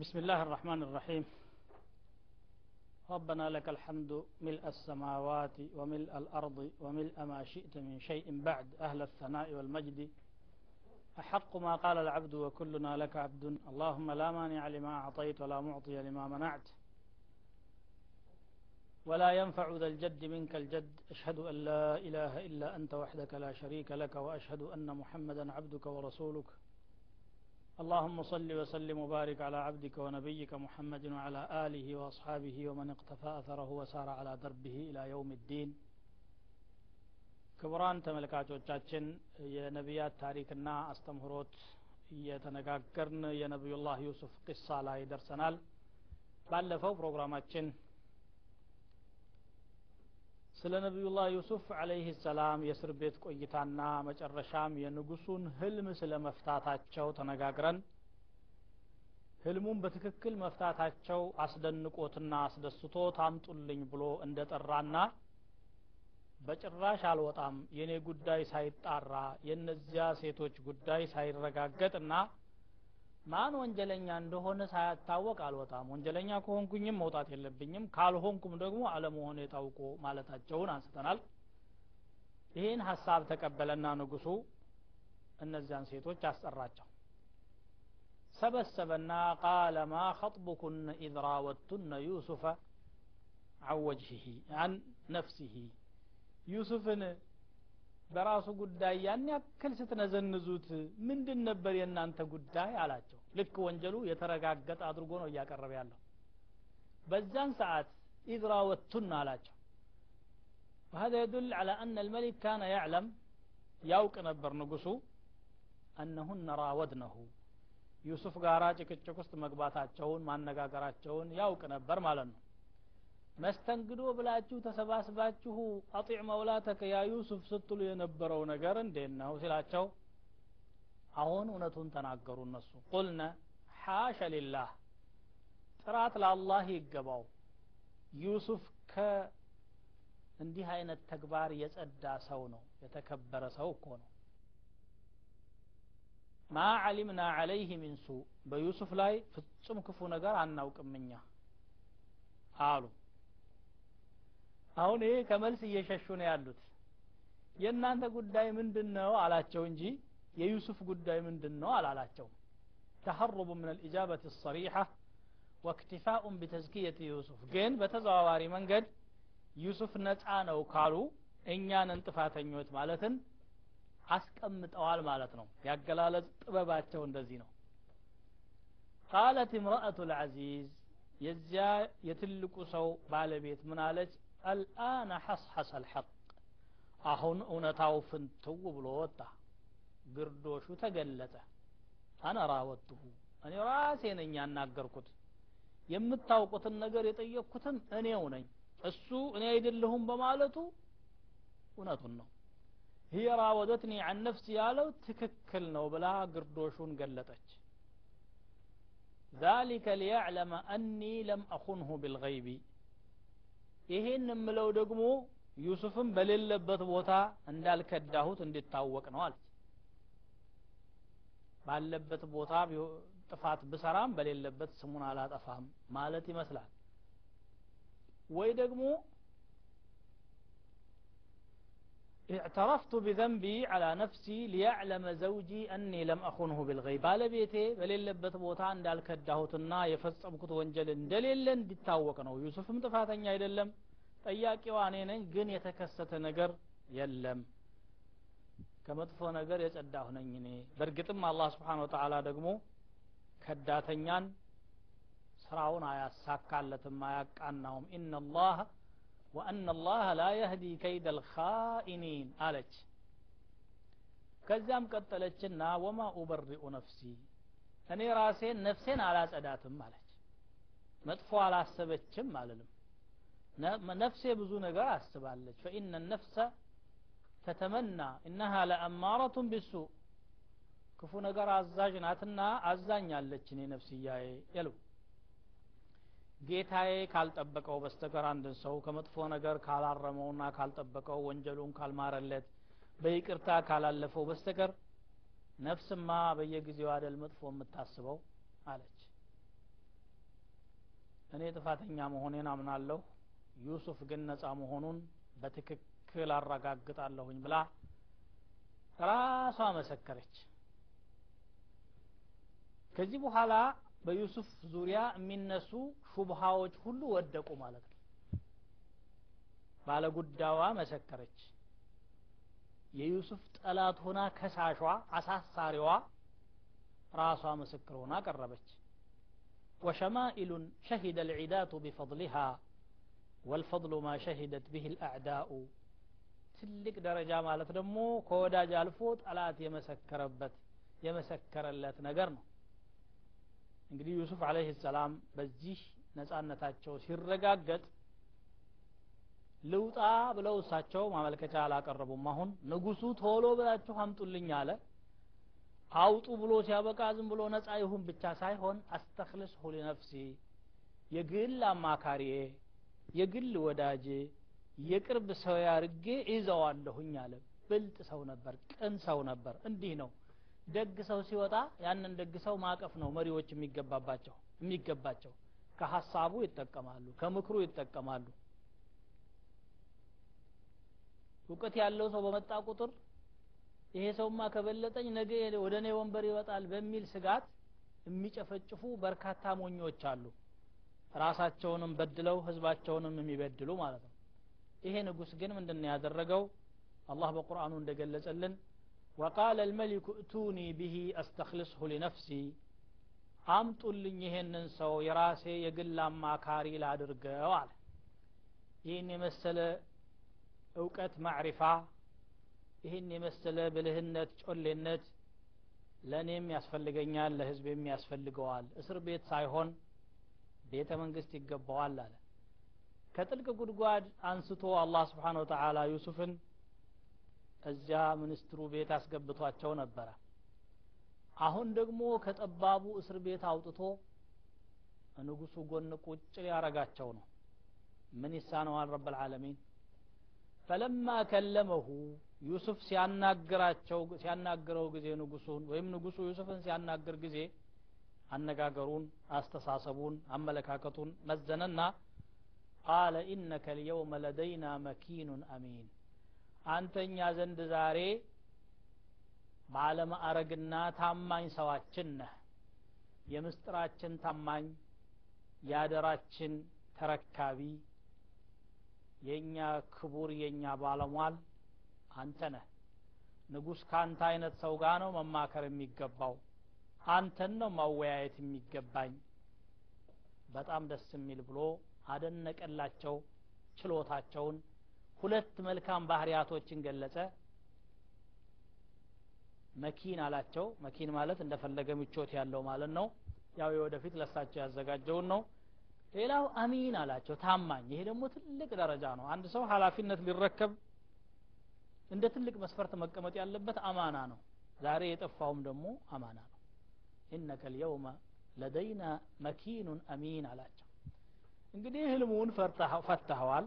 بسم الله الرحمن الرحيم. ربنا لك الحمد ملء السماوات وملء الأرض وملء ما شئت من شيء بعد أهل الثناء والمجد. أحق ما قال العبد وكلنا لك عبد. اللهم لا مانع لما أعطيت ولا معطي لما منعت. ولا ينفع ذا الجد منك الجد. أشهد أن لا إله إلا أنت وحدك لا شريك لك وأشهد أن محمدا عبدك ورسولك. اللهم صل وسلم وبارك على عبدك ونبيك محمد وعلى آله وأصحابه ومن اقتفى أثره وسار على دربه إلى يوم الدين ክቡራን ተመልካቾቻችን የነቢያት ታሪክና አስተምህሮት እየተነጋገርን የነቢዩላህ ዩሱፍ ቂሳ ላይ ደርሰናል ባለፈው ፕሮግራማችን ስለ ነቢዩላህ ዩሱፍ አለይህ ሰላም የእስር ቤት ቆይታና መጨረሻም የንጉሱን ህልም ስለ መፍታታቸው ተነጋግረን ህልሙን በትክክል መፍታታቸው አስደንቆትና አስደስቶ ታምጡልኝ ብሎ እንደጠራና በጭራሽ አልወጣም የኔ ጉዳይ ሳይጣራ የእነዚያ ሴቶች ጉዳይ ሳይረጋገጥና ማን ወንጀለኛ እንደሆነ ሳያታወቅ አልወጣም። ወንጀለኛ ከሆንኩኝም መውጣት የለብኝም ካልሆንኩም ደግሞ አለመሆን የታውቆ ማለታቸውን አንስተናል። ይህን ሀሳብ ተቀበለና ንጉሱ እነዚያን ሴቶች አስጠራቸው። ሰበሰበና قال ما خطبكن إذ راودتن يوسف عن نفسه። ዩሱፍን በራሱ ጉዳይ ያን ያክል ስትነዘንዙት ምንድን ነበር የእናንተ ጉዳይ አላቸው ልክ ወንጀሉ የተረጋገጠ አድርጎ ነው እያቀረበ ያለው በዛን ሰዓት ኢዝ ራወቱን አላቸው وهذا يدل على أن الملك كان يعلم ያውቅ ነበር ንጉሱ أنهن راودنه ዩሱፍ ጋራ ጭቅጭቅ ውስጥ መግባታቸውን ማነጋገራቸውን ያውቅ ነበር ማለት ነው መስተንግዶ ብላችሁ ተሰባስባችሁ አጢዕ መውላተከ ያ ዩሱፍ ስትሉ የነበረው ነገር እንዴት ነው ሲላቸው አሁን እውነቱን ተናገሩ እነሱ። ቁልነ ሓሸ ሊላህ ጥራት ለአላህ ይገባው። ዩሱፍ ከእንዲህ አይነት ተግባር የጸዳ ሰው ነው የተከበረ ሰው እኮ ነው። ማ ዓሊምና ዓለይህ ሚን በዩሱፍ ላይ ፍጹም ክፉ ነገር አናውቅም እኛ አሉ አሁን ይሄ ከመልስ እየሸሹ ነው ያሉት። የእናንተ ጉዳይ ምንድን ነው አላቸው እንጂ የዩሱፍ ጉዳይ ምንድን ነው አላላቸውም ተሀሩቡ ምን አልኢጃበት ሰሪሐ ወክቲፋኡን ቢተዝኪየት ዩሱፍ። ግን በተዘዋዋሪ መንገድ ዩሱፍ ነፃ ነው ካሉ እኛንን ጥፋተኞች ማለትን አስቀምጠዋል ማለት ነው። ያገላለጽ ጥበባቸው እንደዚህ ነው። ቃለት እምረአቱ ልዓዚዝ የዚያ የትልቁ ሰው ባለቤት ምን አለች አልአነ ሐስሐስ አልሐቅ አሁን እውነታው ፍንትው ብሎ ወጣ ግርዶሹ ተገለጠ አነ ራወትሁ እኔ ራሴ ነኝ ያናገርኩት የምታውቁትን ነገር የጠየቅኩትም እኔው ነኝ እሱ እኔ አይደለሁም በማለቱ እውነቱን ነው هي راودتني عن نفسي ያለው ትክክል ነው ብላ ግርዶሹን ገለጠች ذلك ليعلم أني لم أخنه بالغيب ይሄን የምለው ደግሞ ዩሱፍም በሌለበት ቦታ እንዳልከዳሁት እንዲታወቅ ነው አለች። ባለበት ቦታ ጥፋት ብሰራም በሌለበት ስሙን አላጠፋም ማለት ይመስላል። ወይ ደግሞ اعترفت بذنبي على نفسي ليعلم زوجي أني لم أخنه بالغيب ባለቤቴ በሌለበት ቦታ እንዳልከዳሁትና የፈጸምኩት ወንጀል እንደሌለ እንዲታወቅ ነው ዩሱፍም ጥፋተኛ አይደለም ጠያቂዋ እኔ ነኝ ግን የተከሰተ ነገር የለም ከመጥፎ ነገር የጸዳሁ ነኝ እኔ በእርግጥም አላህ ስብሓን ወተላ ደግሞ ከዳተኛን ስራውን አያሳካለትም አያቃናውም ኢናላህ ወአና አላህ ላ የህዲ ከይደ ልኻኢኒን አለች ከዚያም ቀጠለችና ወማ ኡበሪኡ ነፍሲ እኔ ራሴን ነፍሴን አላጸዳትም አለች መጥፎ አላሰበችም አልልም ነፍሴ ብዙ ነገር አስባለች ፈኢነ ነፍሰ ተተመና እነሃ ለአማረቱን ቢሱ ክፉ ነገር አዛዥ ናትና አዛኛለች እኔ ነፍስያዬ የሉ ጌታዬ ካልጠበቀው በስተቀር አንድን ሰው ከመጥፎ ነገር ካላረመውና ካልጠበቀው ወንጀሉን ካልማረለት በይቅርታ ካላለፈው በስተቀር ነፍስማ በየጊዜው አደል መጥፎ የምታስበው? አለች። እኔ ጥፋተኛ መሆኔን አምናለሁ ዩሱፍ ግን ነጻ መሆኑን በትክክል አረጋግጣለሁኝ ብላ ራሷ መሰከረች። ከዚህ በኋላ በዩሱፍ ዙሪያ የሚነሱ ሹብሃዎች ሁሉ ወደቁ ማለት ነው ባለጉዳዋ መሰከረች የዩሱፍ ጠላት ሆና ከሳሿ አሳሳሪዋ ራሷ ምስክር ሆና ቀረበች وشمائل شهد العداة بفضلها والفضل ما شهدت به الأعداء ትልቅ ደረጃ ማለት ደግሞ ከወዳጅ አልፎ ጠላት የመሰከረበት የመሰከረለት ነገር ነው እንግዲህ ዩሱፍ አለህ ሰላም በዚህ ነጻነታቸው ሲረጋገጥ ልውጣ ብለው እሳቸው ማመልከቻ አላቀረቡም። አሁን ንጉሱ ቶሎ ብላችሁ አምጡልኝ አለ። አውጡ ብሎ ሲያበቃ ዝም ብሎ ነጻ ይሁን ብቻ ሳይሆን አስተክልስሁ ሊነፍሲ የግል አማካሪዬ የግል ወዳጄ የቅርብ ሰው ያርጌ ይዘዋለሁኝ አለ። ብልጥ ሰው ነበር ቅን ሰው ነበር። እንዲህ ነው ደግ ሰው ሲወጣ ያንን ደግ ሰው ማቀፍ ነው መሪዎች የሚገባባቸው የሚገባቸው። ከሀሳቡ ይጠቀማሉ ከምክሩ ይጠቀማሉ። እውቀት ያለው ሰው በመጣ ቁጥር ይሄ ሰውማ ከበለጠኝ ነገ ወደ እኔ ወንበር ይወጣል በሚል ስጋት የሚጨፈጭፉ በርካታ ሞኞች አሉ። ራሳቸውንም በድለው ህዝባቸውንም የሚበድሉ ማለት ነው። ይሄ ንጉስ ግን ምንድን ያደረገው? አላህ በቁርአኑ እንደገለጸልን ወቃለ ልመሊኩ እቱኒ ብሂ አስተክልስሁ ሊነፍሲ አምጡልኝ ይሄንን ሰው የራሴ የግል አማካሪ ላድርገው አለ። ይህን የመሰለ እውቀት ማዕሪፋ ይህን የመሰለ ብልህነት ጮሌነት ለእኔም ያስፈልገኛል ለህዝብም ያስፈልገዋል። እስር ቤት ሳይሆን ቤተ መንግስት ይገባዋል አለ። ከጥልቅ ጉድጓድ አንስቶ አላህ ስብሓን ወተላ ዩሱፍን እዚያ ሚኒስትሩ ቤት አስገብቷቸው ነበረ። አሁን ደግሞ ከጠባቡ እስር ቤት አውጥቶ ንጉሱ ጎን ቁጭ ሊያረጋቸው ነው። ምን ይሳነዋል? ረብ ልዓለሚን ፈለማ ከለመሁ ዩሱፍ ሲያናግራቸው ሲያናግረው ጊዜ ንጉሱን ወይም ንጉሱ ዩሱፍን ሲያናግር ጊዜ አነጋገሩን አስተሳሰቡን አመለካከቱን መዘነና ቃለ ኢነከ ልየውመ ለደይና መኪኑን አሚን አንተኛ ዘንድ ዛሬ ባለማዕረግና ታማኝ ሰዋችን ነህ። የምስጥራችን ታማኝ የአደራችን ተረካቢ የእኛ ክቡር የእኛ ባለሟል አንተ ነህ። ንጉስ ከአንተ አይነት ሰው ጋር ነው መማከር የሚገባው። አንተን ነው ማወያየት የሚገባኝ። በጣም ደስ የሚል ብሎ አደነቀላቸው ችሎታቸውን ሁለት መልካም ባህሪያቶችን ገለጸ። መኪን አላቸው። መኪን ማለት እንደፈለገ ምቾት ያለው ማለት ነው። ያው የወደፊት ለሳቸው ያዘጋጀውን ነው። ሌላው አሚን አላቸው ታማኝ። ይሄ ደግሞ ትልቅ ደረጃ ነው። አንድ ሰው ሀላፊነት ሊረከብ እንደ ትልቅ መስፈርት መቀመጥ ያለበት አማና ነው። ዛሬ የጠፋውም ደግሞ አማና ነው። ኢነከ ልየውመ ለደይና መኪኑን አሚን አላቸው። እንግዲህ ህልሙን ፈተኸዋል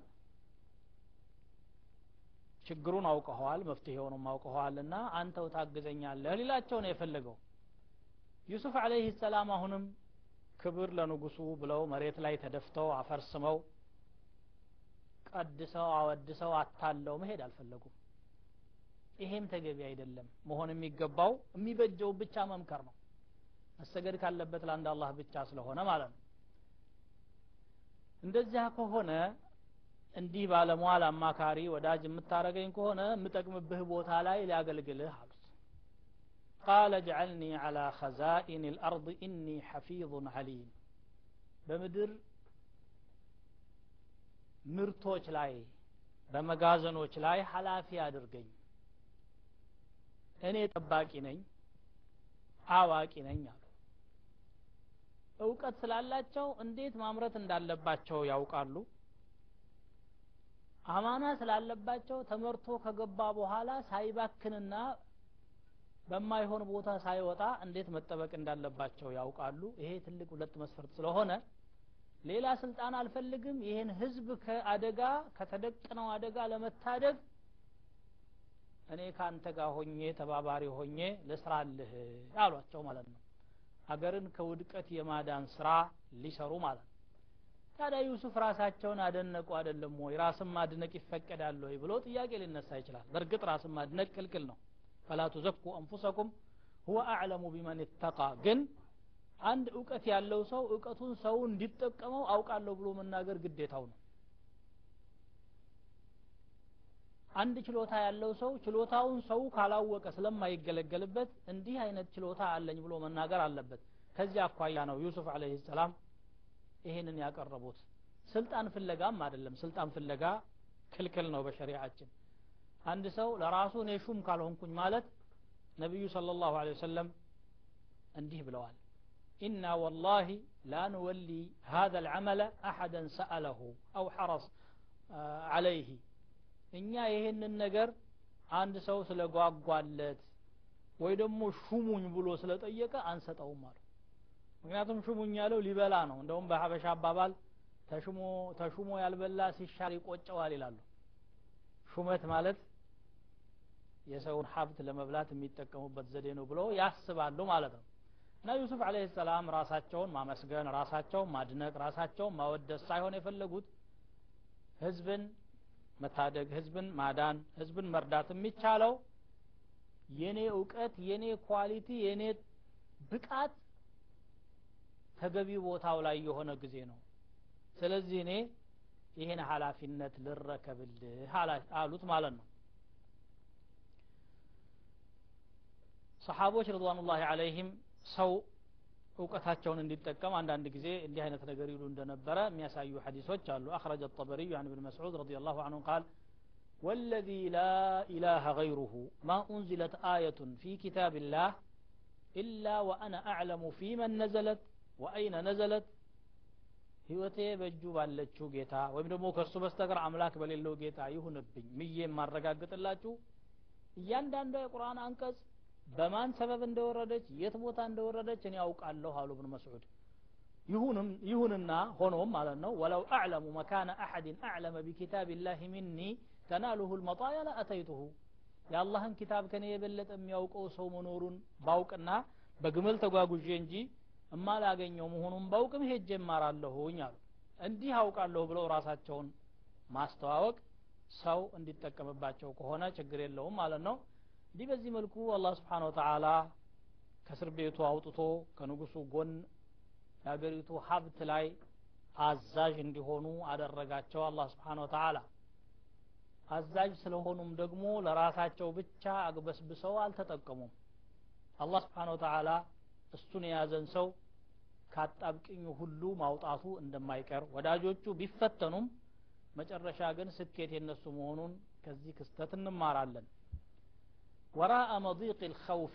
ችግሩን አውቀኸዋል መፍትሄውንም አውቀኸዋልና አንተው ታግዘኛለህ ሊላቸው ነው የፈለገው። ዩሱፍ አለይህ ሰላም አሁንም ክብር ለንጉሱ ብለው መሬት ላይ ተደፍተው አፈርስመው ቀድሰው አወድሰው አታለው መሄድ አልፈለጉም። ይሄም ተገቢ አይደለም። መሆን የሚገባው የሚበጀው ብቻ መምከር ነው። መሰገድ ካለበት ለአንድ አላህ ብቻ ስለሆነ ማለት ነው። እንደዚያ ከሆነ እንዲህ ባለሟል አማካሪ ወዳጅ የምታረገኝ ከሆነ የምጠቅምብህ ቦታ ላይ ሊያገልግልህ አሉት። ቃለ ጅዐልኒ ዐላ ኸዛኢን ልአርض ኢኒ ሐፊظ ዐሊም። በምድር ምርቶች ላይ በመጋዘኖች ላይ ሀላፊ አድርገኝ። እኔ ጠባቂ ነኝ አዋቂ ነኝ አሉ። እውቀት ስላላቸው እንዴት ማምረት እንዳለባቸው ያውቃሉ አማና ስላለባቸው ተመርቶ ከገባ በኋላ ሳይባክንና በማይሆን ቦታ ሳይወጣ እንዴት መጠበቅ እንዳለባቸው ያውቃሉ። ይሄ ትልቅ ሁለት መስፈርት ስለሆነ ሌላ ስልጣን አልፈልግም። ይህን ህዝብ ከአደጋ ከተደቀነው አደጋ ለመታደግ እኔ ከአንተ ጋር ሆኜ ተባባሪ ሆኜ ልስራልህ አሏቸው ማለት ነው። አገርን ከውድቀት የማዳን ስራ ሊሰሩ ማለት ነው ታዲያ ዩሱፍ ራሳቸውን አደነቁ አይደለም ወይ? ራስን ማድነቅ ይፈቀዳል ወይ ብሎ ጥያቄ ሊነሳ ይችላል። በእርግጥ ራስን ማድነቅ ክልክል ነው። ፈላ ቱዘኩ አንፉሰኩም ሁወ አዕለሙ ቢመን ይተቃ ግን አንድ እውቀት ያለው ሰው እውቀቱን ሰው እንዲጠቀመው አውቃለሁ ብሎ መናገር ግዴታው ነው። አንድ ችሎታ ያለው ሰው ችሎታውን ሰው ካላወቀ ስለማይገለገልበት እንዲህ አይነት ችሎታ አለኝ ብሎ መናገር አለበት። ከዚህ አኳያ ነው ዩሱፍ አለህ ሰላም ይሄንን ያቀረቡት ስልጣን ፍለጋም አይደለም ስልጣን ፍለጋ ክልክል ነው በሸሪዓችን አንድ ሰው ለራሱ እኔ ሹም ካልሆንኩኝ ማለት ነቢዩ صلى الله عليه وسلم እንዲህ ብለዋል ኢና ወላሂ ላ ንወሊ هذا العمل أحدا سأله أو حرص عليه እኛ ይሄንን ነገር አንድ ሰው ስለጓጓለት ወይ ደግሞ ሹሙኝ ብሎ ስለጠየቀ አንሰጠውም አሉ ምክንያቱም ሹሙኝ ያለው ሊበላ ነው። እንደውም በሀበሻ አባባል ተሹሞ ያልበላ ሲሻር ይቆጨዋል ይላሉ። ሹመት ማለት የሰውን ሀብት ለመብላት የሚጠቀሙበት ዘዴ ነው ብሎ ያስባሉ ማለት ነው። እና ዩሱፍ عليه السلام ራሳቸውን ማመስገን ራሳቸውን ማድነቅ ራሳቸውን ማወደስ ሳይሆን የፈለጉት ህዝብን መታደግ ህዝብን ማዳን ህዝብን መርዳት የሚቻለው የኔ እውቀት የኔ quality የኔ ብቃት ተገቢ ቦታው ላይ የሆነ ጊዜ ነው ስለዚህ እኔ ይህን ሀላፊነት ልረከብልህ አሉት ማለት ነው ሰሓቦች ረድዋኑላህ አለይህም ሰው እውቀታቸውን እንዲጠቀም አንዳንድ ጊዜ እንዲህ አይነት ነገር ይሉ እንደነበረ የሚያሳዩ ሐዲሶች አሉ አኽረጀ ጠበሪዩ አን ብን መስዑድ ረዲ ላሁ አንሁ ቃል والذي لا إله غيره ما أنزلت آية في كتاب الله إلا وأنا أعلم في من نزلت ወአይነ ነዘለት? ህይወቴ በእጁ ባለችው ጌታ ወይም ደግሞ ከእርሱ በስተቀር አምላክ በሌለው ጌታ ይሁንብኝ ምዬ የማረጋግጥላችሁ እያንዳንዷ የቁርአን አንቀጽ በማን ሰበብ እንደወረደች የት ቦታ እንደወረደች እኔ ያውቃለሁ አሉ ብን መስዑድ። ይሁንና ሆኖም ማለት ነው ወለው አዕለሙ መካነ አሐድን አዕለመ ቢኪታብላህ ሚኒ ተናሉሁ ልመጣያ ለአተይቱሁ። የአላህን ኪታብ ከኔ የበለጠ የሚያውቀው ሰው መኖሩን ባውቅና በግመል ተጓጉዤ እንጂ እማላገኘው መሆኑን ባውቅም ሄጄ እማራለሁኝ አሉ። እንዲህ አውቃለሁ ብለው ራሳቸውን ማስተዋወቅ ሰው እንዲጠቀምባቸው ከሆነ ችግር የለውም ማለት ነው። እንዲህ በዚህ መልኩ አላህ ስብሓን ወተላ ከእስር ቤቱ አውጥቶ ከንጉሱ ጎን የሀገሪቱ ሀብት ላይ አዛዥ እንዲሆኑ አደረጋቸው አላህ ስብሓን ወተላ አዛዥ ስለሆኑም ደግሞ ለራሳቸው ብቻ አግበስብሰው አልተጠቀሙም። አላህ ስብሓን ወተላ እሱን የያዘን ሰው ካጣብቅኙ ሁሉ ማውጣቱ እንደማይቀር ወዳጆቹ ቢፈተኑም መጨረሻ ግን ስኬት የነሱ መሆኑን ከዚህ ክስተት እንማራለን وراء مضيق الخوف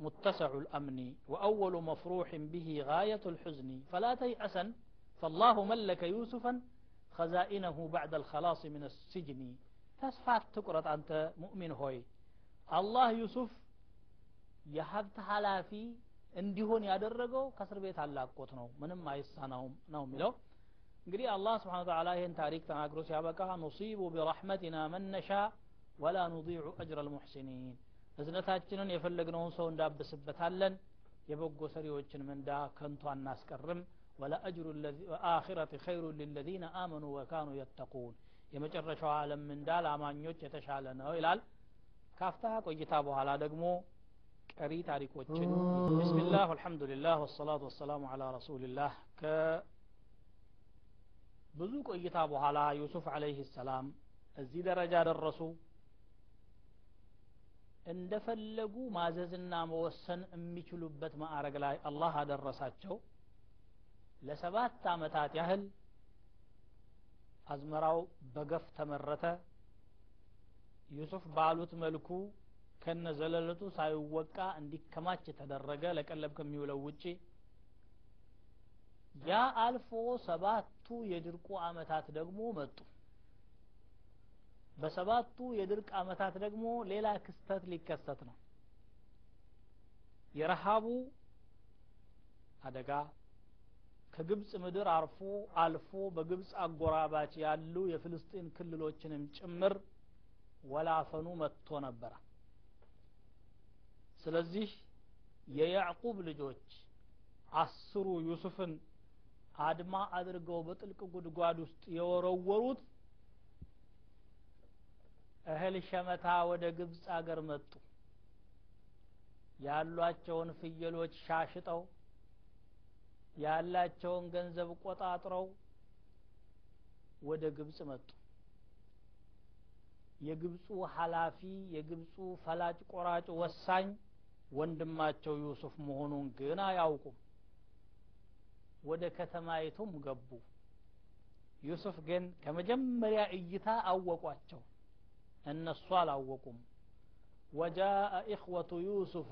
متسع الأمن وأول مفروح به غاية الحزن فلا تيأسا فالله ملك يوسفا خزائنه بعد الخلاص من السجن تسفات تقرأ أنت مؤمن هوي الله يوسف የሀብት ሀላፊ እንዲሆን ያደረገው ከእስር ቤት አላቆት ነው። ምንም አይሳናውም ነው የሚለው። እንግዲህ አላህ ስብሓን ተላ ይህን ታሪክ ተናግሮ ሲያበቃ ኑሲቡ ቢረሕመቲና መነሻ ወላ ኑዲዑ አጅረ ልሙሕሲኒን እዝነታችንን የፈለግነውን ሰው እንዳብስበታለን የበጎ ሰሪዎችን ምንዳ ከንቱ አናስቀርም። ወለአጅሩ አኺረት ኸይሩ ልለዚነ አመኑ ወካኑ የተቁን የመጨረሻው ዓለም ምንዳ ለአማኞች የተሻለ ነው ይላል። ካፍታ ቆይታ በኋላ ደግሞ ቀሪ ታሪኮችን። ብስሚላህ አልሐምዱሊላህ ወሰላቱ ወሰላሙ አላ ረሱልላህ ከብዙ ቆይታ በኋላ ዩሱፍ አለይህ ሰላም እዚህ ደረጃ ደረሱ። እንደፈለጉ ማዘዝና መወሰን የሚችሉበት ማዕረግ ላይ አላህ አደረሳቸው። ለሰባት አመታት ያህል አዝመራው በገፍ ተመረተ። ዩሱፍ ባሉት መልኩ ከነ ዘለለቱ ሳይወቃ እንዲከማች ተደረገ። ለቀለብ ከሚውለው ውጪ ያ አልፎ ሰባቱ የድርቁ አመታት ደግሞ መጡ። በሰባቱ የድርቅ አመታት ደግሞ ሌላ ክስተት ሊከሰት ነው። የረሃቡ አደጋ ከግብፅ ምድር አርፎ አልፎ በግብፅ አጎራባች ያሉ የፍልስጢን ክልሎችንም ጭምር ወላፈኑ መጥቶ ነበረ ስለዚህ የያዕቁብ ልጆች አስሩ ዩሱፍን አድማ አድርገው በጥልቅ ጉድጓድ ውስጥ የወረወሩት እህል ሸመታ ወደ ግብፅ አገር መጡ። ያሏቸውን ፍየሎች ሻሽጠው ያላቸውን ገንዘብ ቆጣጥረው ወደ ግብፅ መጡ። የግብፁ ሀላፊ የግብፁ ፈላጭ ቆራጭ ወሳኝ ወንድማቸው ዩሱፍ መሆኑን ግን አያውቁም። ወደ ከተማይቱም ገቡ። ዩሱፍ ግን ከመጀመሪያ እይታ አወቋቸው። እነሱ አላወቁም። ወጃአ ኢኽወቱ ዩሱፈ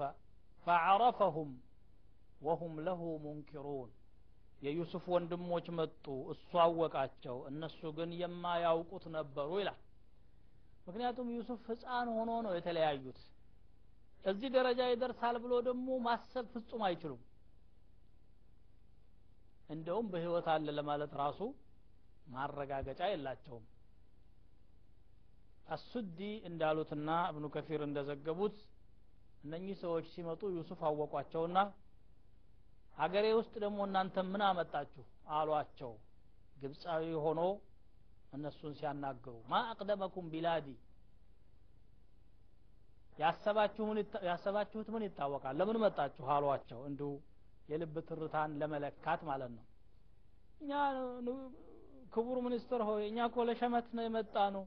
ፈዐረፈሁም ወሁም ለሁ ሙንኪሩን። የዩሱፍ ወንድሞች መጡ። እሱ አወቃቸው። እነሱ ግን የማያውቁት ነበሩ ይላል። ምክንያቱም ዩሱፍ ህፃን ሆኖ ነው የተለያዩት እዚህ ደረጃ ይደርሳል ብሎ ደግሞ ማሰብ ፍጹም አይችሉም። እንደውም በህይወት አለ ለማለት ራሱ ማረጋገጫ የላቸውም። አሱዲ እንዳሉትና እብኑ ከፊር እንደዘገቡት እነኚህ ሰዎች ሲመጡ ዩሱፍ አወቋቸውና ሀገሬ ውስጥ ደግሞ እናንተ ምን አመጣችሁ? አሏቸው። ግብፃዊ ሆኖ እነሱን ሲያናግሩ ማ አቅደመኩም ቢላዲ ያሰባችሁት ምን ይታወቃል? ለምን መጣችሁ? አሏቸው። እንዲሁ የልብ ትርታን ለመለካት ማለት ነው። እኛ ክቡር ሚኒስትር ሆይ እኛ እኮ ለሸመት ነው የመጣ ነው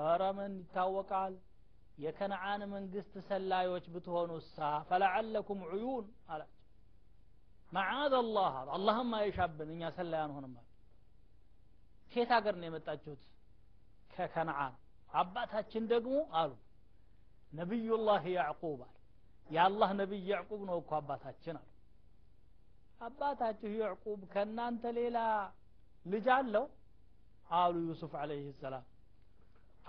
ኧረ ምን ይታወቃል? የከነዓን መንግስት ሰላዮች ብትሆኑሳ ፈለዓለኩም ዑዩን አላቸው። መዓዝ አላህ አላህም አይሻብን እኛ ሰላይ አንሆንም አለ ከየት ሀገር ነው የመጣችሁት? ከከነዓን። አባታችን ደግሞ አሉ ነቢዩላህ ያዕቁብ አለ። የአላህ ነቢይ ያዕቁብ ነው እኮ አባታችን አሉ። አባታችሁ ያዕቁብ ከእናንተ ሌላ ልጅ አለው? አሉ ዩሱፍ አለይህ ሰላም።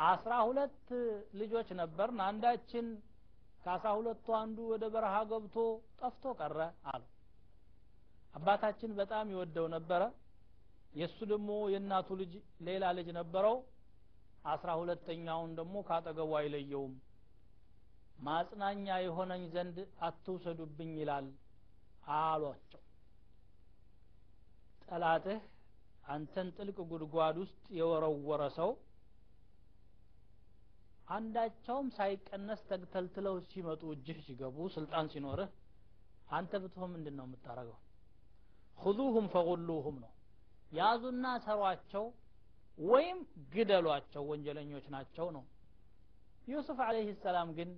አስራ ሁለት ልጆች ነበርን። አንዳችን ከአስራ ሁለቱ አንዱ ወደ በረሃ ገብቶ ጠፍቶ ቀረ አሉ። አባታችን በጣም ይወደው ነበረ። የእሱ ደግሞ የእናቱ ልጅ ሌላ ልጅ ነበረው። አስራ ሁለተኛውን ደግሞ ካጠገቡ አይለየውም ማጽናኛ የሆነኝ ዘንድ አትውሰዱብኝ ይላል አሏቸው። ጠላትህ አንተን ጥልቅ ጉድጓድ ውስጥ የወረወረ ሰው አንዳቸውም ሳይቀነስ ተግተልትለው ሲመጡ እጅህ ሲገቡ ስልጣን ሲኖርህ አንተ ብትሆን ምንድን ነው የምታረገው ሁዙሁም ፈጉሉሁም ነው። ያዙና ሰሯቸው ወይም ግደሏቸው ወንጀለኞች ናቸው ነው። ዩሱፍ አለይህ ሰላም ግን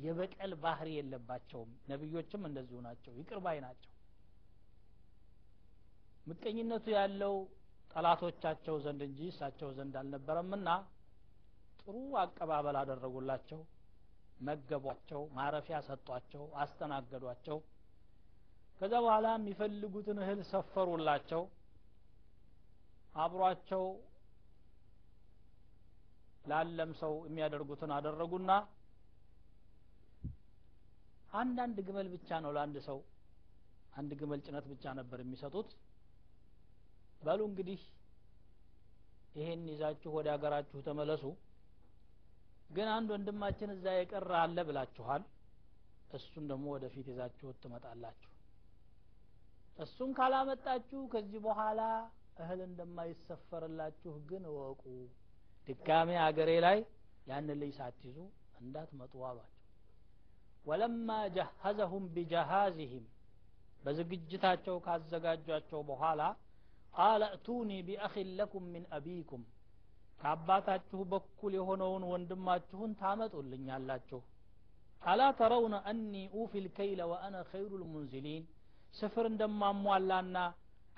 የበቀል ባህሪ የለባቸውም። ነቢዮችም እንደዚሁ ናቸው። ይቅር ባይ ናቸው። ምቀኝነቱ ያለው ጠላቶቻቸው ዘንድ እንጂ እሳቸው ዘንድ አልነበረምና ጥሩ አቀባበል አደረጉላቸው። መገቧቸው ማረፊያ ሰጧቸው አስተናገዷቸው። ከዛ በኋላ የሚፈልጉትን እህል ሰፈሩላቸው። አብሯቸው ላለም ሰው የሚያደርጉትን አደረጉና አንዳንድ ግመል ብቻ ነው ለአንድ ሰው አንድ ግመል ጭነት ብቻ ነበር የሚሰጡት። በሉ እንግዲህ ይሄን ይዛችሁ ወደ ሀገራችሁ ተመለሱ። ግን አንድ ወንድማችን እዛ የቀረ አለ ብላችኋል። እሱን ደግሞ ወደፊት ይዛችሁት ትመጣላችሁ። እሱን ካላመጣችሁ ከዚህ በኋላ እህል እንደማይሰፈርላችሁ ግን እወቁ። ድጋሜ አገሬ ላይ ያንን ልጅ ሳትይዙ እንዳትመጡ አሏቸው ወለማ ጀሀዘሁም ቢጀሃዝህም በዝግጅታቸው ካዘጋጇቸው በኋላ ቃለ እቱኒ ቢአኺን ለኩም ምን አቢኩም ከአባታችሁ በኩል የሆነውን ወንድማችሁን ታመጡልኛላችሁ። አላ ተረውነ አኒ ኡፊ ልከይለ ወአነ ኸይሩ ልሙንዝሊን ስፍር እንደማሟላና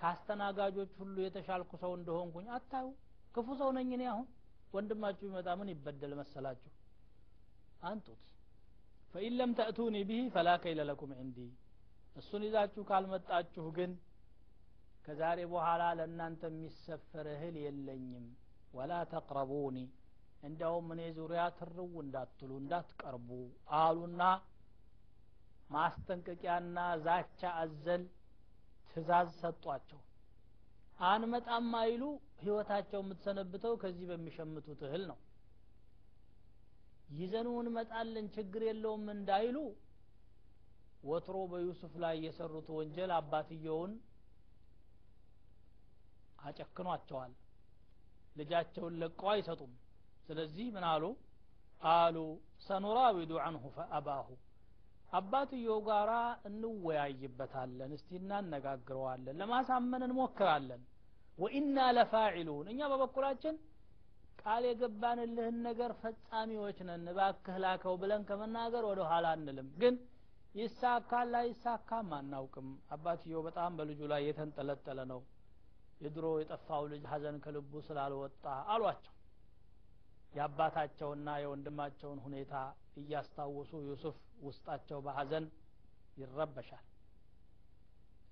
ከአስተናጋጆች ሁሉ የተሻልኩ ሰው እንደሆንኩኝ አታዩ። ክፉ ሰው ነኝ እኔ አሁን። ወንድማችሁ ይመጣ ምን ይበደል መሰላችሁ? አንጡት ፈኢን ለም ተእቱኒ ብሂ ፈላ ከይለ ለኩም ዕንዲ እሱን ይዛችሁ ካልመጣችሁ ግን ከዛሬ በኋላ ለእናንተ የሚሰፈር እህል የለኝም። ወላ ተቅረቡኒ እንዲያውም እኔ ዙሪያ ትርው እንዳትሉ እንዳትቀርቡ አሉና ማስጠንቀቂያና ዛቻ አዘል ትእዛዝ ሰጧቸው። አንመጣም አይሉ ህይወታቸው የምትሰነብተው ከዚህ በሚሸምቱት እህል ነው ይዘኑ እንመጣለን ችግር የለውም እንዳይሉ ወትሮ በዩሱፍ ላይ የሰሩት ወንጀል አባትየውን አጨክኗቸዋል። ልጃቸውን ለቀው አይሰጡም። ስለዚህ ምን አሉ? ቃሉ ሰኑራዊዱ አንሁ ፈአባሁ አባትየው ጋራ እንወያይበታለን እስቲ እናነጋግረዋለን ለማሳመን እንሞክራለን። ወኢና ለፋዒሉን እኛ በበኩላችን ቃል የገባንልህን ነገር ፈጻሚዎች ነን። እባክህ ላከው ብለን ከመናገር ወደ ኋላ አንልም። ግን ይሳካል ላይሳካም አናውቅም። አባትየው በጣም በልጁ ላይ የተንጠለጠለ ነው። የድሮ የጠፋው ልጅ ሀዘን ከልቡ ስላልወጣ አሏቸው። የአባታቸውና የወንድማቸውን ሁኔታ እያስታወሱ ዩሱፍ ውስጣቸው በሀዘን ይረበሻል።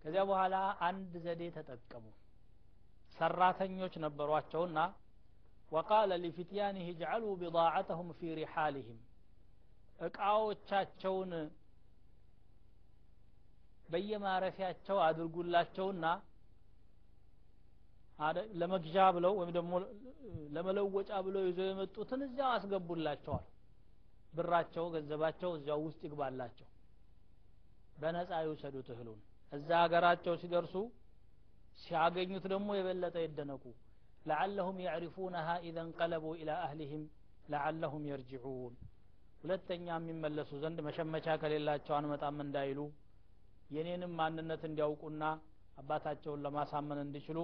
ከዚያ በኋላ አንድ ዘዴ ተጠቀሙ። ሰራተኞች ነበሯቸውና ወቃለ ሊፍትያኒህ ጅዐሉ ቢضዓተሁም ፊ ሪሓልህም እቃዎቻቸውን በየማረፊያቸው አድርጉላቸውና ለመግዣ ብለው ወይም ደግሞ ለመለወጫ ብለው ይዘው የመጡትን እዚያው አስገቡላቸዋል። ብራቸው ገንዘባቸው እዚያው ውስጥ ይግባላቸው። በነጻ ይውሰዱት እህሉን። እዛ ሀገራቸው ሲደርሱ ሲያገኙት ደግሞ የበለጠ ይደነቁ። ለዓለሁም ያዕሪፉነሃ ኢዘ እንቀለቡ ኢላ አህሊህም ለዓለሁም የርጅዑን ሁለተኛ የሚመለሱ ዘንድ መሸመቻ ከሌላቸው አንመጣም እንዳይሉ የኔንም ማንነት እንዲያውቁና አባታቸውን ለማሳመን እንዲችሉ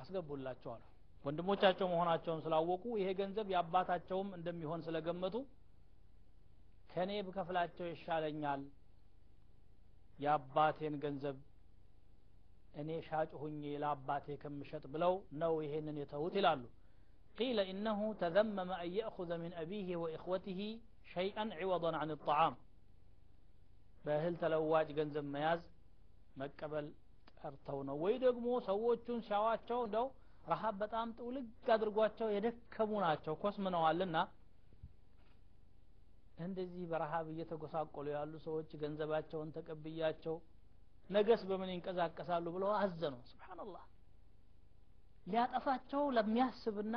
አስገቡላቸዋል። ወንድሞቻቸው መሆናቸውን ስላወቁ ይሄ ገንዘብ የአባታቸውም እንደሚሆን ስለገመቱ ከእኔ ብከፍላቸው ይሻለኛል። የአባቴን ገንዘብ እኔ ሻጭ ሁኜ ለአባቴ ከምሸጥ ብለው ነው ይሄንን የተዉት ይላሉ። ቂለ ኢነሁ ተዘመመ አን የእኹዘ ምን አቢህ ወኢኽወትህ ሸይአን ዕወضን አን ጣዓም በእህል ተለዋጭ ገንዘብ መያዝ መቀበል ጠርተው ነው ወይ ደግሞ ሰዎቹን ሲያዋቸው እንደው ረሀብ በጣም ጥውልግ አድርጓቸው የደከሙ ናቸው ኮስምነዋልና እንደዚህ በረሀብ እየተጎሳቆሉ ያሉ ሰዎች ገንዘባቸውን ተቀብያቸው ነገስ በምን ይንቀሳቀሳሉ ብለው አዘኑ። ስብሓንላህ ሊያጠፋቸው ለሚያስብና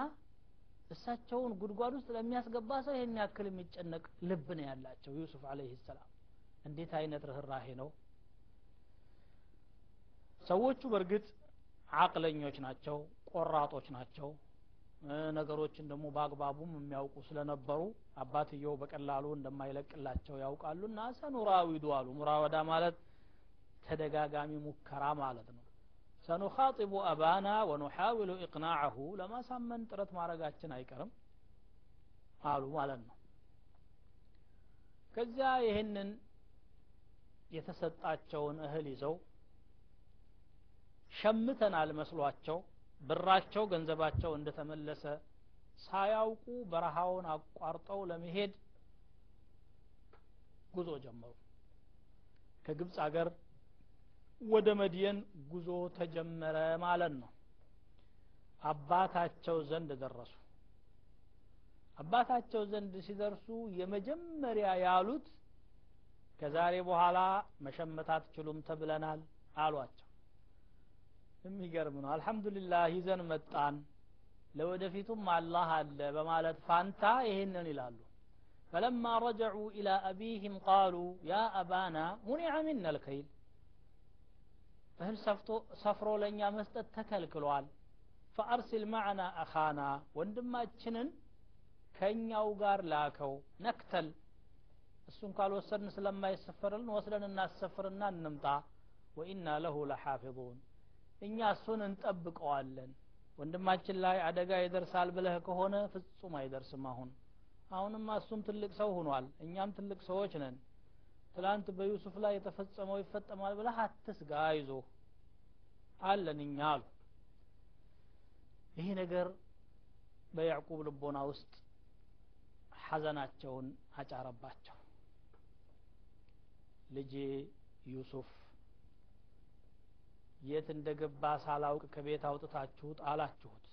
እሳቸውን ጉድጓድ ውስጥ ለሚያስገባ ሰው ይህን ያክል የሚጨነቅ ልብ ነው ያላቸው ዩሱፍ አለይህ ሰላም። እንዴት አይነት ርኅራሄ ነው? ሰዎቹ በእርግጥ አቅለኞች ናቸው ቆራጦች ናቸው። ነገሮችን ደግሞ በአግባቡም የሚያውቁ ስለነበሩ አባትየው በቀላሉ እንደማይለቅላቸው ያውቃሉ። እና ሰኑራዊዱ አሉ። ሙራወዳ ማለት ተደጋጋሚ ሙከራ ማለት ነው። ሰኑኻጢቡ አባና ወኑሓውሉ ኢቅናዐሁ ለማሳመን ጥረት ማድረጋችን አይቀርም አሉ ማለት ነው። ከዚያ ይህንን የተሰጣቸውን እህል ይዘው ሸምተናል መስሏቸው ብራቸው ገንዘባቸው እንደተመለሰ ሳያውቁ በረሃውን አቋርጠው ለመሄድ ጉዞ ጀመሩ። ከግብፅ አገር ወደ መድየን ጉዞ ተጀመረ ማለት ነው። አባታቸው ዘንድ ደረሱ። አባታቸው ዘንድ ሲደርሱ የመጀመሪያ ያሉት ከዛሬ በኋላ መሸመት አትችሉም ተብለናል አሏቸው። የሚገርም ነው። አልሐምዱሊላህ ይዘን መጣን። ለወደፊቱም አላህ አለ በማለት ፋንታ ይሄንን ይላሉ። ፈለማ ረጀዑ ኢላ አቢህም ቃሉ ያ አባና ሙኒዐ ሚና ልከይል እህል ሰፍሮ ለእኛ መስጠት ተከልክሏል። ፈአርሲል ማዕና አኻና ወንድማችንን ከእኛው ጋር ላከው። ነክተል። እሱን ካልወሰድን ስለማይሰፈርልን ወስደን እናሰፍርና እንምጣ። ወኢና ለሁ ለሓፊظን እኛ እሱን እንጠብቀዋለን። ወንድማችን ላይ አደጋ ይደርሳል ብለህ ከሆነ ፍጹም አይደርስም አሁን። አሁንማ እሱም ትልቅ ሰው ሆኗል። እኛም ትልቅ ሰዎች ነን ትላንት በዩሱፍ ላይ የተፈጸመው ይፈጸማል ብለህ አትስጋ አይዞ አለን እኛ አሉ። ይህ ነገር በያዕቁብ ልቦና ውስጥ ሐዘናቸውን አጫረባቸው። ልጄ ዩሱፍ የት እንደገባ ሳላውቅ ከቤት አውጥታችሁ ጣላችሁት?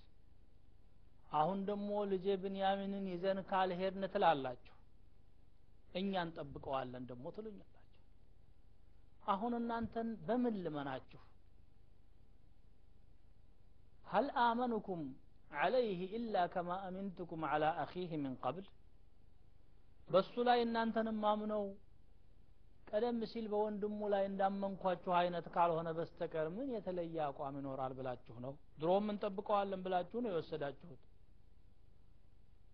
አሁን ደግሞ ልጄ ብንያሚንን ይዘን ካልሄድን ትላላችሁ እኛ እንጠብቀዋለን ደግሞ ትሉኛላችሁ አሁን እናንተን በምን ልመናችሁ هل آمنكم عليه إلا كما أمنتكم على أخيه من قبل በሱ ላይ እናንተን ማምነው ቀደም ሲል በወንድሙ ላይ እንዳመንኳችሁ አይነት ካልሆነ በስተቀር ምን የተለየ አቋም ይኖራል ብላችሁ ነው ድሮም እንጠብቀዋለን ብላችሁ ነው የወሰዳችሁት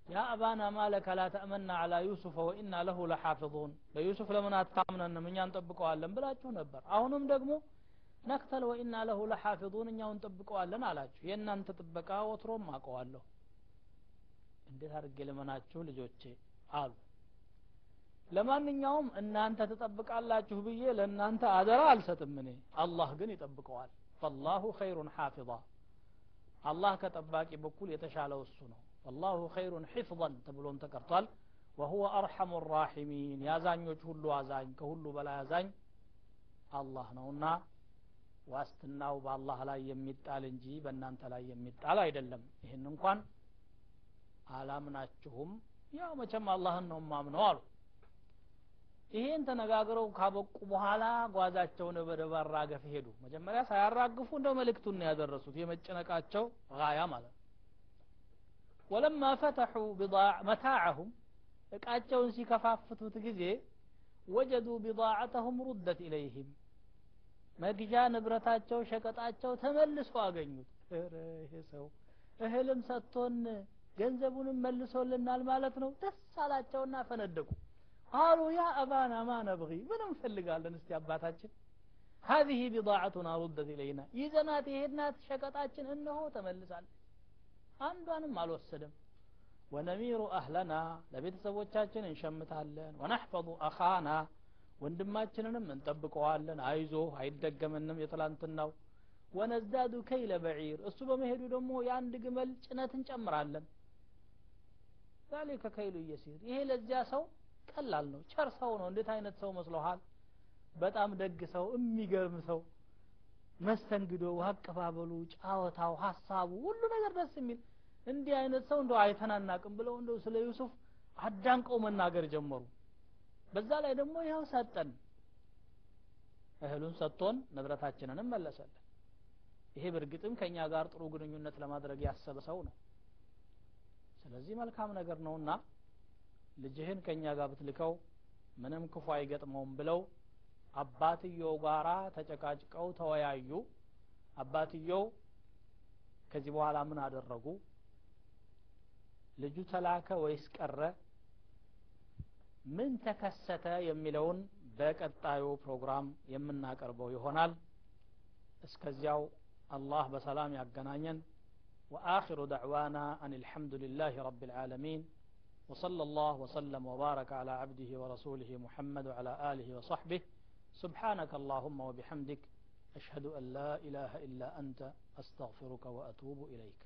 يا أبانا ما لك لا تأمنا على يوسف وإنا له لحافظون ليوسف لمن أتامنا من ينطبقوا علم بلاችሁ ነበር። አሁንም ደግሞ ነክተል ወኢና ለሁ ለሐፊظን እኛው እንጠብቀዋለን አላችሁ። የእናንተ ጥበቃ ወትሮም አውቀዋለሁ። እንዴት አድርጌ ልመናችሁ ልጆቼ? አሉ። ለማንኛውም እናንተ ትጠብቃላችሁ ብዬ ለእናንተ አደራ አልሰጥም እኔ። አላህ ግን ይጠብቀዋል። ፈላሁ ኸይሩን ሐፊظ አላህ ከጠባቂ በኩል የተሻለው እሱ ነው። ወላሁ ኸይሩን ሒፍظን ተብሎም ተቀርቷል ወሁወ አርሐሙ ራሒሚን የአዛኞች ሁሉ አዛኝ ከሁሉ በላይ አዛኝ አላህ ነውና ዋስትናው በአላህ ላይ የሚጣል እንጂ በእናንተ ላይ የሚጣል አይደለም ይህን እንኳን አላምናችሁም ያው መቼም አላህን ነው ማምነው አሉ ይሄን ተነጋግረው ካበቁ በኋላ ጓዛቸውን ወደ ማራገፍ ሄዱ መጀመሪያ ሳያራግፉ እንደው መልእክቱን ያደረሱት የመጨነቃቸው ጋያ ማለት ነው ወለማ ፈተሑ መታዓሁም እቃቸውን ሲከፋፍቱት ጊዜ ወጀዱ ቢضاعተሁም ሩደት ኢለይህም መግዣ ንብረታቸው ሸቀጣቸው ተመልሶ አገኙት። ይሄ ሰው እህልም ሰጥቶን ገንዘቡንም መልሶልናል ማለት ነው። ደስ አላቸውና ፈነደቁ። አሉ ያ አባና ማ ነብጊ ምን እንፈልጋለን እስቲ አባታችን። هذه بضاعتنا ردت إلينا ይዘናት ይሄናት ሸቀጣችን እነሆ ተመልሳለች። አንዷንም አልወሰደም። ወነሚሩ አህለና ለቤተሰቦቻችን እንሸምታለን። ወነሕፈظ አኻና ወንድማችንንም እንጠብቀዋለን። አይዞ አይደገመንም የትላንትናው። ወነዝዳዱ ከይለ በዒር እሱ በመሄዱ ደግሞ የአንድ ግመል ጭነት እንጨምራለን። ዛሊከ ከይሉ እየሲር ይሄ ለዚያ ሰው ቀላል ነው። ቸር ሰው ነው። እንዴት አይነት ሰው መስሎሃል? በጣም ደግ ሰው የሚገርም ሰው። መስተንግዶው አቀባበሉ ጫወታው ሀሳቡ ሁሉ ነገር ደስ የሚል እንዲህ አይነት ሰው እንደው አይተናናቅም ብለው እንደው ስለ ዩሱፍ አዳንቀው መናገር ጀመሩ። በዛ ላይ ደግሞ ያው ሰጠን። እህሉን ሰጥቶን ንብረታችንንም መለሰልን ይሄ በእርግጥም ከኛ ጋር ጥሩ ግንኙነት ለማድረግ ያሰበ ሰው ነው። ስለዚህ መልካም ነገር ነውና ልጅህን ከኛ ጋር ብትልከው ምንም ክፉ አይገጥመውም ብለው አባትየው ጋራ ተጨቃጭቀው ተወያዩ። አባትየው ከዚህ በኋላ ምን አደረጉ ልጁ ተላከ ወይስ ቀረ ምን ተከሰተ የሚለውን በቀጣዩ ፕሮግራም የምናቀርበው ይሆናል እስከዚያው አላህ በሰላም ያገናኘን وآخر دعوانا أن الحمد لله رب العالمين وصلى الله وسلم وبارك على عبده ورسوله محمد وعلى آله وصحبه سبحانك اللهم وبحمدك أشهد أن لا إله إلا أنت أستغفرك وأتوب إليك